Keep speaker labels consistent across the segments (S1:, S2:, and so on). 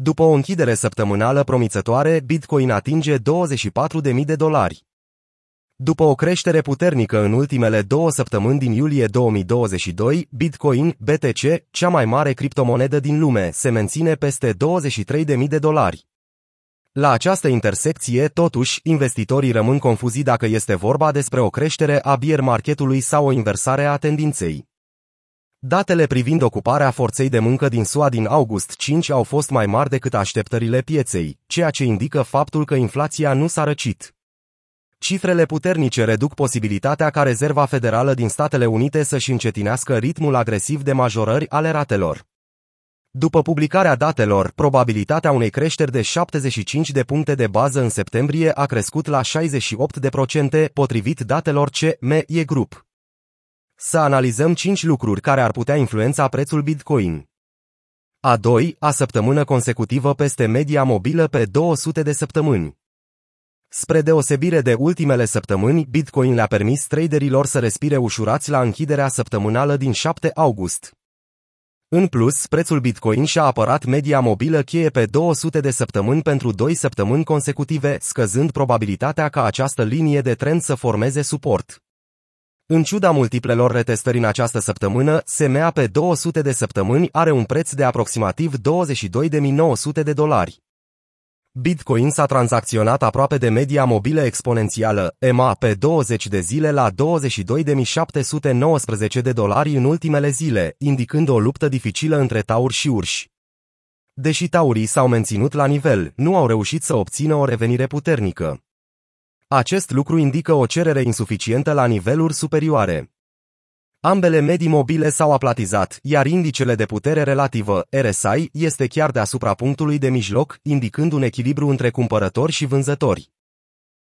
S1: După o închidere săptămânală promițătoare, Bitcoin atinge 24.000 de dolari. După o creștere puternică în ultimele două săptămâni din iulie 2022, Bitcoin, BTC, cea mai mare criptomonedă din lume, se menține peste 23.000 de dolari. La această intersecție, totuși, investitorii rămân confuzi dacă este vorba despre o creștere a bier marketului sau o inversare a tendinței. Datele privind ocuparea forței de muncă din SUA din august 5 au fost mai mari decât așteptările pieței, ceea ce indică faptul că inflația nu s-a răcit. Cifrele puternice reduc posibilitatea ca Rezerva Federală din Statele Unite să-și încetinească ritmul agresiv de majorări ale ratelor. După publicarea datelor, probabilitatea unei creșteri de 75 de puncte de bază în septembrie a crescut la 68% potrivit datelor CME Group. Să analizăm 5 lucruri care ar putea influența prețul Bitcoin. A 2. A săptămână consecutivă peste media mobilă pe 200 de săptămâni. Spre deosebire de ultimele săptămâni, Bitcoin le-a permis traderilor să respire ușurați la închiderea săptămânală din 7 august. În plus, prețul Bitcoin și-a apărat media mobilă cheie pe 200 de săptămâni pentru 2 săptămâni consecutive, scăzând probabilitatea ca această linie de trend să formeze suport. În ciuda multiplelor retestări în această săptămână, SMA pe 200 de săptămâni are un preț de aproximativ 22.900 de dolari. Bitcoin s-a tranzacționat aproape de media mobilă exponențială, EMA, pe 20 de zile la 22.719 de dolari în ultimele zile, indicând o luptă dificilă între tauri și urși. Deși taurii s-au menținut la nivel, nu au reușit să obțină o revenire puternică. Acest lucru indică o cerere insuficientă la niveluri superioare. Ambele medii mobile s-au aplatizat, iar indicele de putere relativă, RSI, este chiar deasupra punctului de mijloc, indicând un echilibru între cumpărători și vânzători.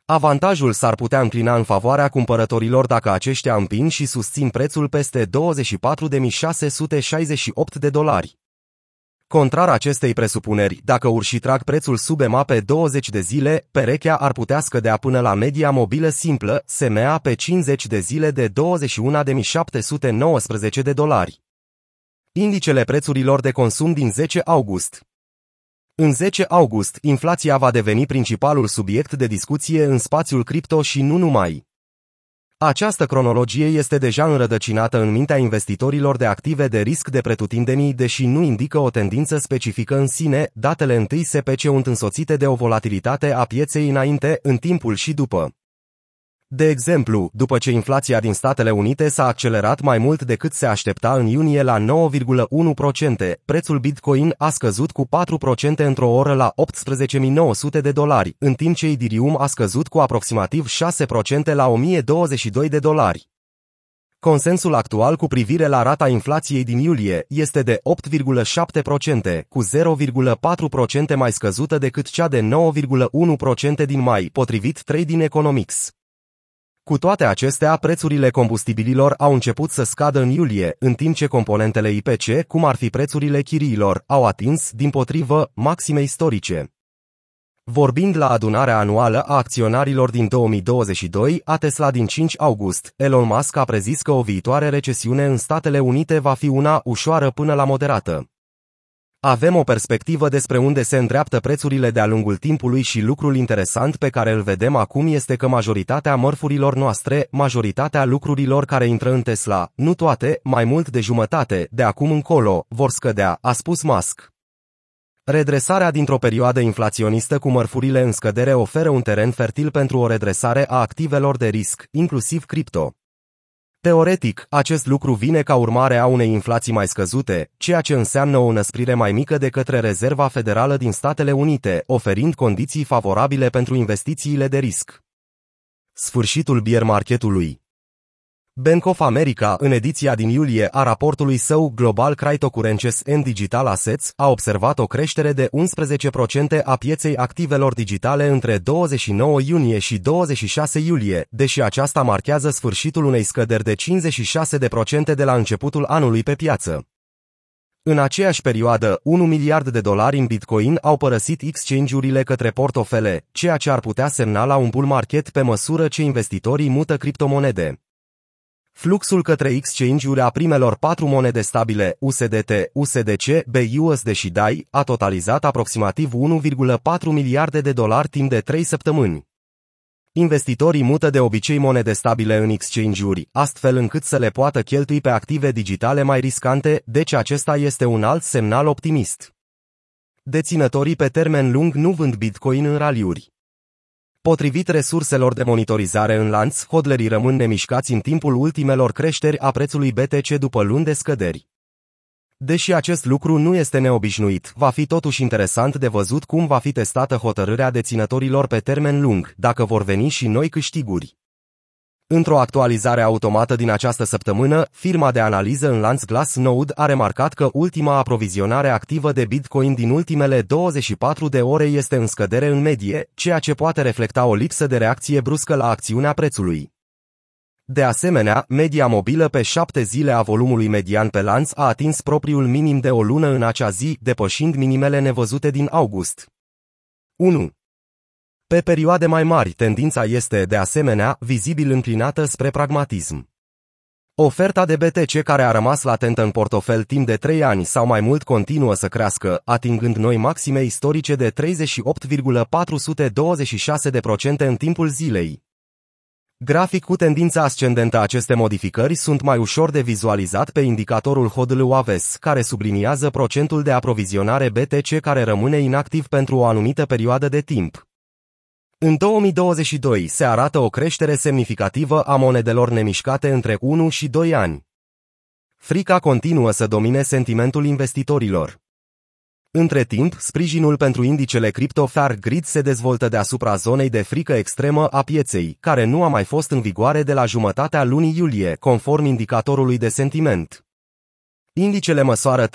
S1: Avantajul s-ar putea înclina în favoarea cumpărătorilor dacă aceștia împin și susțin prețul peste 24.668 de dolari. Contrar acestei presupuneri, dacă urși trag prețul sub EMA pe 20 de zile, perechea ar putea scădea până la media mobilă simplă, SMA pe 50 de zile de 21.719 de dolari. Indicele prețurilor de consum din 10 august În 10 august, inflația va deveni principalul subiect de discuție în spațiul cripto și nu numai. Această cronologie este deja înrădăcinată în mintea investitorilor de active de risc de pretutindenii, deși nu indică o tendință specifică în sine, datele întâi SPC sunt însoțite de o volatilitate a pieței înainte, în timpul și după. De exemplu, după ce inflația din Statele Unite s-a accelerat mai mult decât se aștepta în iunie la 9,1%, prețul Bitcoin a scăzut cu 4% într-o oră la 18.900 de dolari, în timp ce Ethereum a scăzut cu aproximativ 6% la 1022 de dolari. Consensul actual cu privire la rata inflației din iulie este de 8,7%, cu 0,4% mai scăzută decât cea de 9,1% din mai, potrivit Trading Economics. Cu toate acestea, prețurile combustibililor au început să scadă în iulie, în timp ce componentele IPC, cum ar fi prețurile chiriilor, au atins, din potrivă, maxime istorice. Vorbind la adunarea anuală a acționarilor din 2022, a Tesla din 5 august, Elon Musk a prezis că o viitoare recesiune în Statele Unite va fi una ușoară până la moderată. Avem o perspectivă despre unde se îndreaptă prețurile de-a lungul timpului și lucrul interesant pe care îl vedem acum este că majoritatea mărfurilor noastre, majoritatea lucrurilor care intră în Tesla, nu toate, mai mult de jumătate, de acum încolo, vor scădea, a spus Musk. Redresarea dintr-o perioadă inflaționistă cu mărfurile în scădere oferă un teren fertil pentru o redresare a activelor de risc, inclusiv cripto. Teoretic, acest lucru vine ca urmare a unei inflații mai scăzute, ceea ce înseamnă o înăsprire mai mică de către Rezerva Federală din Statele Unite, oferind condiții favorabile pentru investițiile de risc. Sfârșitul bier marketului Bank of America, în ediția din iulie a raportului său Global Cryptocurrencies and Digital Assets, a observat o creștere de 11% a pieței activelor digitale între 29 iunie și 26 iulie, deși aceasta marchează sfârșitul unei scăderi de 56% de la începutul anului pe piață. În aceeași perioadă, 1 miliard de dolari în Bitcoin au părăsit exchange-urile către portofele, ceea ce ar putea semna la un bull market pe măsură ce investitorii mută criptomonede. Fluxul către exchange-uri a primelor patru monede stabile USDT, USDC, BUSD și DAI a totalizat aproximativ 1,4 miliarde de dolari timp de 3 săptămâni. Investitorii mută de obicei monede stabile în exchange-uri, astfel încât să le poată cheltui pe active digitale mai riscante, deci acesta este un alt semnal optimist. Deținătorii pe termen lung nu vând Bitcoin în raliuri. Potrivit resurselor de monitorizare în lanț, hodlerii rămân nemișcați în timpul ultimelor creșteri a prețului BTC după luni de scăderi. Deși acest lucru nu este neobișnuit, va fi totuși interesant de văzut cum va fi testată hotărârea deținătorilor pe termen lung, dacă vor veni și noi câștiguri. Într-o actualizare automată din această săptămână, firma de analiză în lanț Glassnode a remarcat că ultima aprovizionare activă de Bitcoin din ultimele 24 de ore este în scădere în medie, ceea ce poate reflecta o lipsă de reacție bruscă la acțiunea prețului. De asemenea, media mobilă pe șapte zile a volumului median pe lanț a atins propriul minim de o lună în acea zi, depășind minimele nevăzute din august. 1. Pe perioade mai mari, tendința este, de asemenea, vizibil înclinată spre pragmatism. Oferta de BTC care a rămas latentă în portofel timp de 3 ani sau mai mult continuă să crească, atingând noi maxime istorice de 38,426% în timpul zilei. Grafic cu tendința ascendentă aceste modificări sunt mai ușor de vizualizat pe indicatorul HODL Aves, care subliniază procentul de aprovizionare BTC care rămâne inactiv pentru o anumită perioadă de timp. În 2022 se arată o creștere semnificativă a monedelor nemișcate între 1 și 2 ani. Frica continuă să domine sentimentul investitorilor. Între timp, sprijinul pentru indicele cripto Fair Grid se dezvoltă deasupra zonei de frică extremă a pieței, care nu a mai fost în vigoare de la jumătatea lunii iulie, conform indicatorului de sentiment. Indicele măsoară 30-100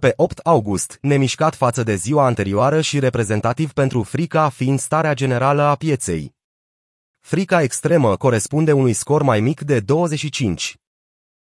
S1: pe 8 august, nemișcat față de ziua anterioară și reprezentativ pentru frica fiind starea generală a pieței. Frica extremă corespunde unui scor mai mic de 25.